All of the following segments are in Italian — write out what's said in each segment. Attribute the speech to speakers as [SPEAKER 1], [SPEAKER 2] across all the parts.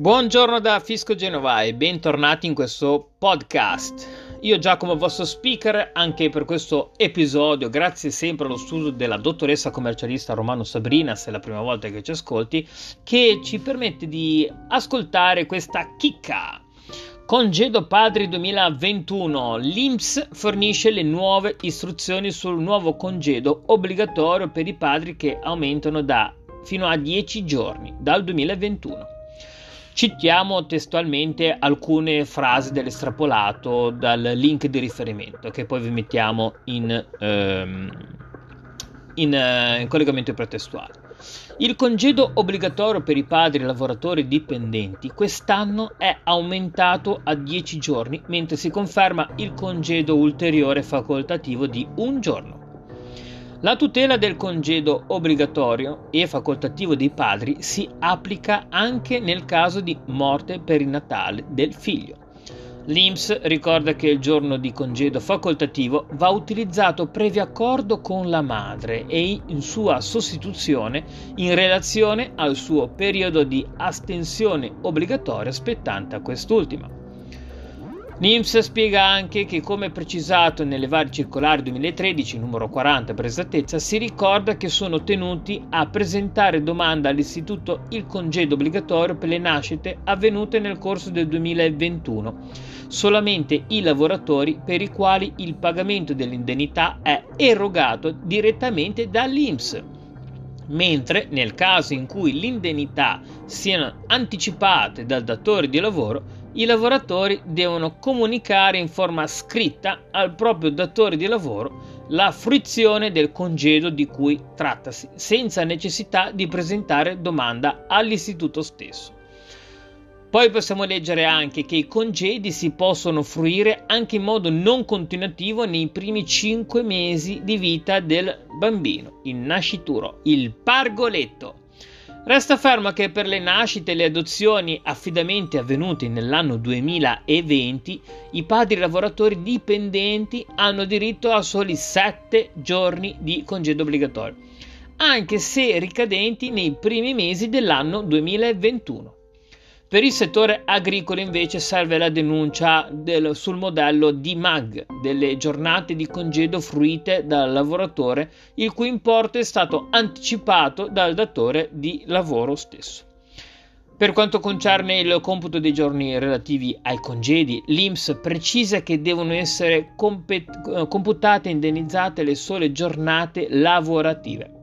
[SPEAKER 1] Buongiorno da Fisco Genova e bentornati in questo podcast. Io Giacomo, vostro speaker, anche per questo episodio, grazie sempre allo studio della dottoressa commercialista Romano Sabrina, se è la prima volta che ci ascolti, che ci permette di ascoltare questa chicca. Congedo Padri 2021. L'INPS fornisce le nuove istruzioni sul nuovo congedo obbligatorio per i padri che aumentano da fino a 10 giorni dal 2021. Citiamo testualmente alcune frasi dell'estrapolato dal link di riferimento che poi vi mettiamo in, ehm, in, uh, in collegamento pretestuale. Il congedo obbligatorio per i padri lavoratori dipendenti quest'anno è aumentato a 10 giorni, mentre si conferma il congedo ulteriore facoltativo di un giorno. La tutela del congedo obbligatorio e facoltativo dei padri si applica anche nel caso di morte perinatale del figlio. L'INPS ricorda che il giorno di congedo facoltativo va utilizzato previo accordo con la madre e in sua sostituzione in relazione al suo periodo di astensione obbligatoria spettante a quest'ultima. L'INPS spiega anche che, come precisato nelle varie circolari 2013, numero 40 per esattezza, si ricorda che sono tenuti a presentare domanda all'istituto il congedo obbligatorio per le nascite avvenute nel corso del 2021, solamente i lavoratori per i quali il pagamento dell'indennità è erogato direttamente dall'INPS. Mentre nel caso in cui l'indennità siano anticipate dal datore di lavoro i lavoratori devono comunicare in forma scritta al proprio datore di lavoro la fruizione del congedo di cui trattasi, senza necessità di presentare domanda all'istituto stesso. Poi possiamo leggere anche che i congedi si possono fruire anche in modo non continuativo nei primi 5 mesi di vita del bambino, il nascituro, il pargoletto Resta fermo che per le nascite e le adozioni affidamenti avvenuti nell'anno 2020 i padri lavoratori dipendenti hanno diritto a soli 7 giorni di congedo obbligatorio, anche se ricadenti nei primi mesi dell'anno 2021. Per il settore agricolo invece serve la denuncia del, sul modello di MAG, delle giornate di congedo fruite dal lavoratore, il cui importo è stato anticipato dal datore di lavoro stesso. Per quanto concerne il computo dei giorni relativi ai congedi, l'INPS precisa che devono essere compet- computate e indennizzate le sole giornate lavorative.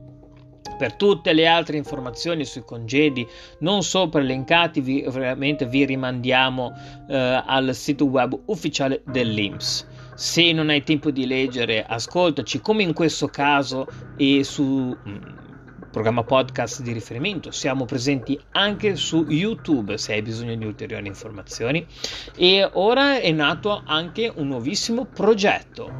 [SPEAKER 1] Per tutte le altre informazioni sui congedi non sopra elencati, vi, veramente vi rimandiamo eh, al sito web ufficiale dell'INPS. Se non hai tempo di leggere, ascoltaci come in questo caso e su mm, programma podcast di riferimento. Siamo presenti anche su YouTube se hai bisogno di ulteriori informazioni. E ora è nato anche un nuovissimo progetto.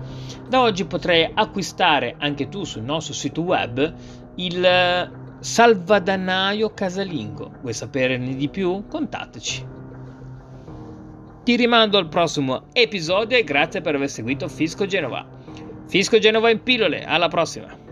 [SPEAKER 1] Da oggi potrai acquistare anche tu sul nostro sito web il salvadanaio casalingo. Vuoi saperne di più? Contattaci. Ti rimando al prossimo episodio e grazie per aver seguito Fisco Genova. Fisco Genova in pillole, alla prossima!